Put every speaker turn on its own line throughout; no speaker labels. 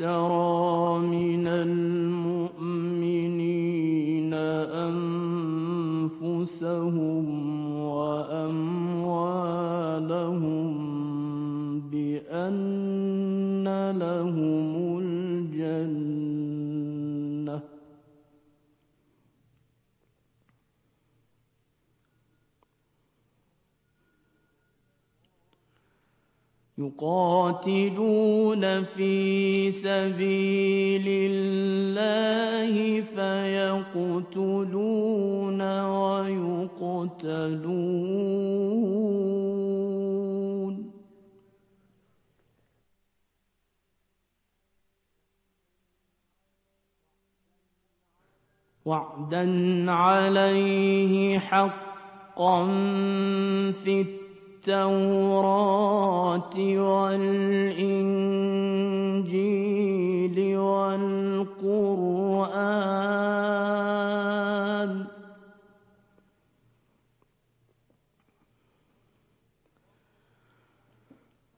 اشترى من المؤمنين أنفسهم يقاتلون في سبيل الله فيقتلون ويقتلون. وعدا عليه حقا في التوراة والإنجيل والقرآن.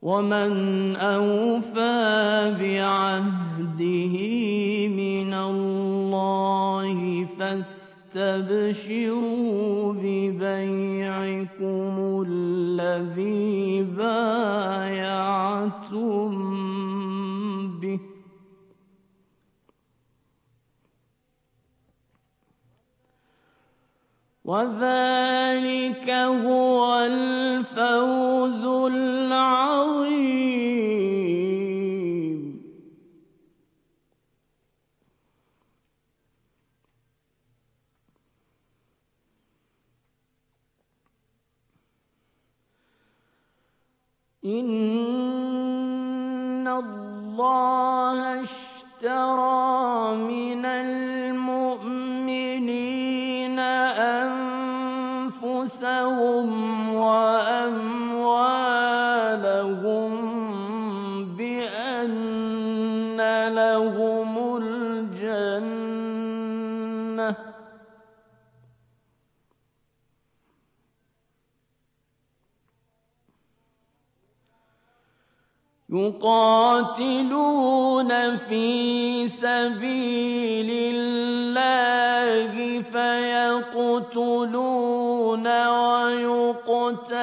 ومن أوفى بعهده من الله فاستبشروا ببيعكم الذي بايعتم به. وذلك هو الفوز العظيم. إن الله اشترى من المؤمنين أنفسهم وأموالهم بأن لهم يقاتلون في سبيل الله فيقتلون ويقتلون.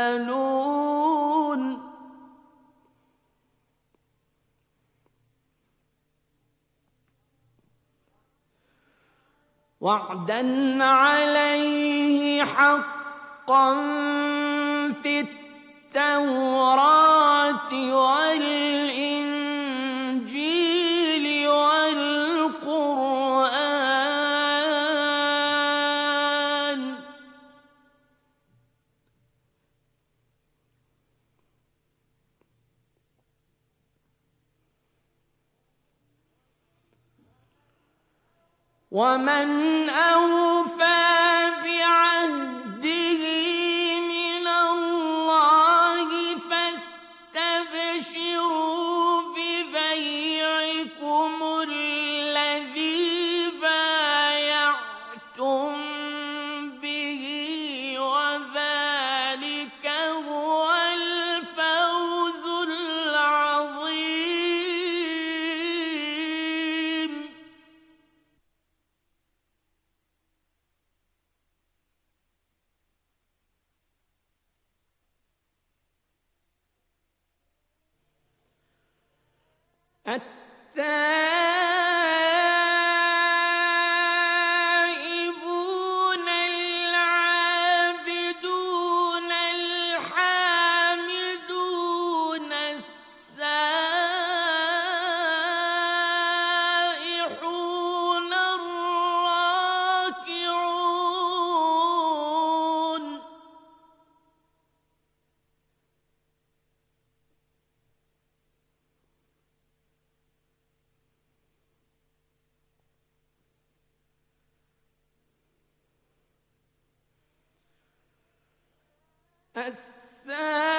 وعدا عليه حقا في والإنجيل والقرآن. ومن أوفى التائبون السائل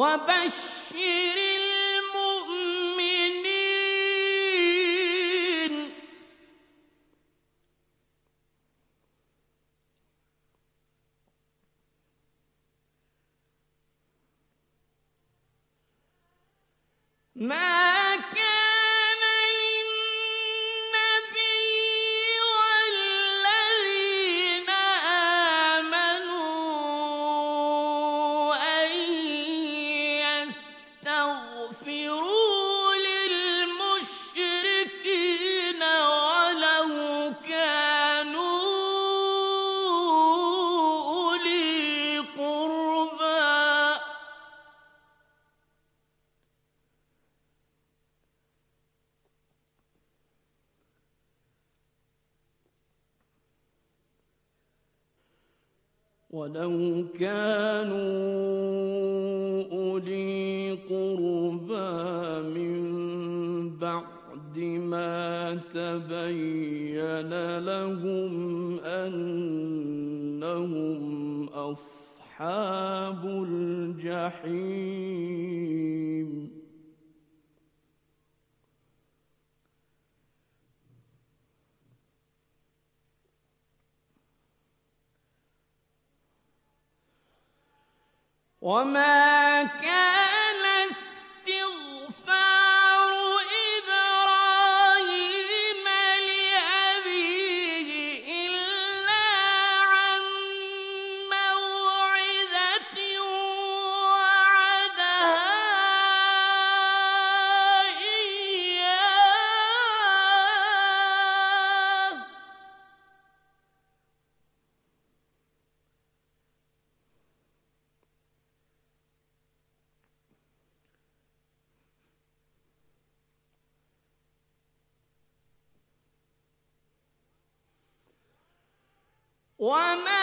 وبشر ولو كانوا أولي قربى من بعد ما تبين لهم أنهم أصحاب الجحيم وما وما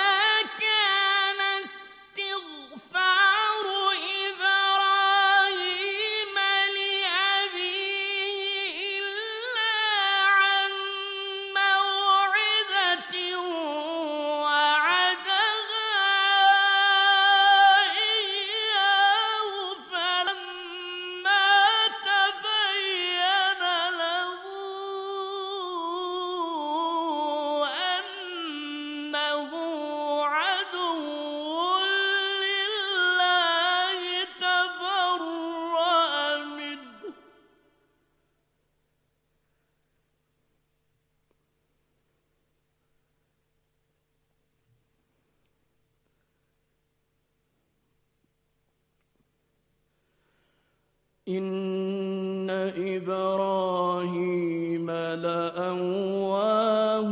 إن إبراهيم لأواه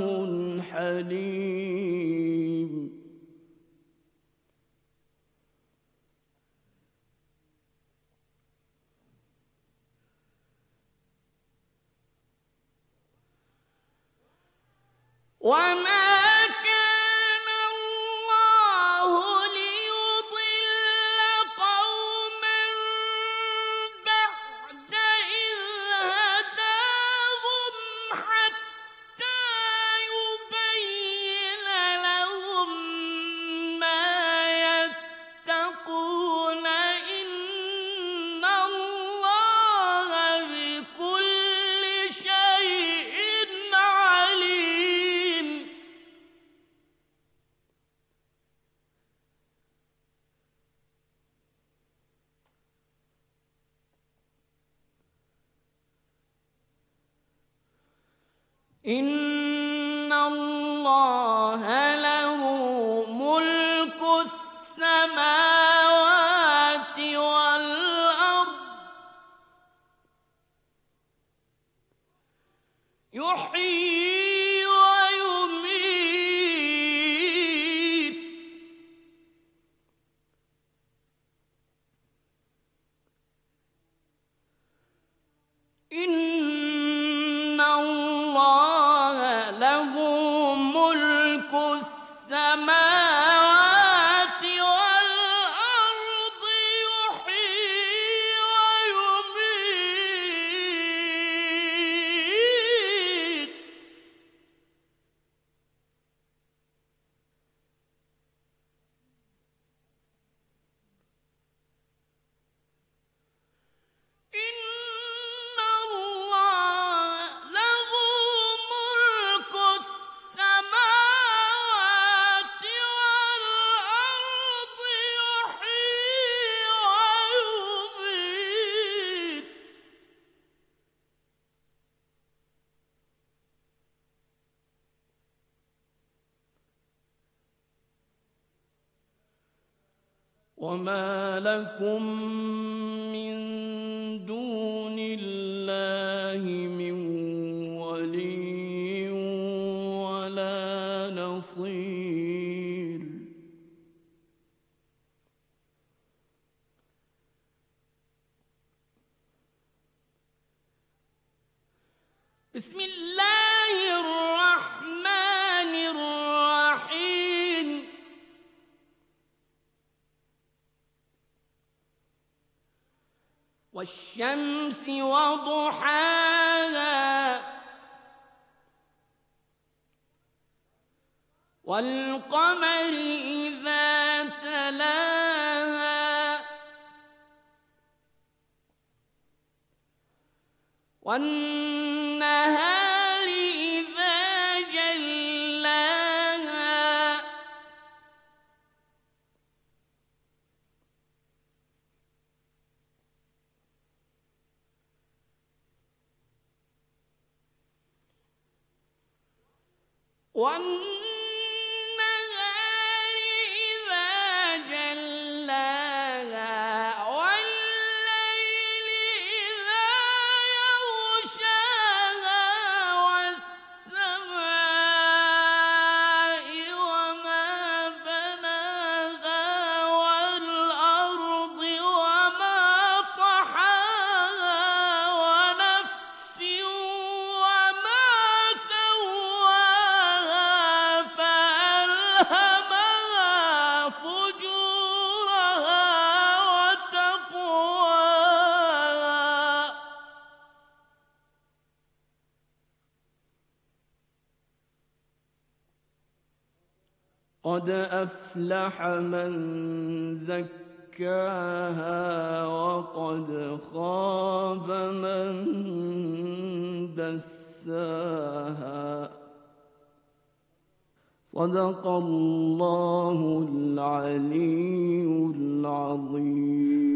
حليم. وما وما لكم والشمس وضحاها والقمر إذا تلاها والنهار one قد أفلح من زكاها وقد خاب من دساها. صدق الله العلي العظيم.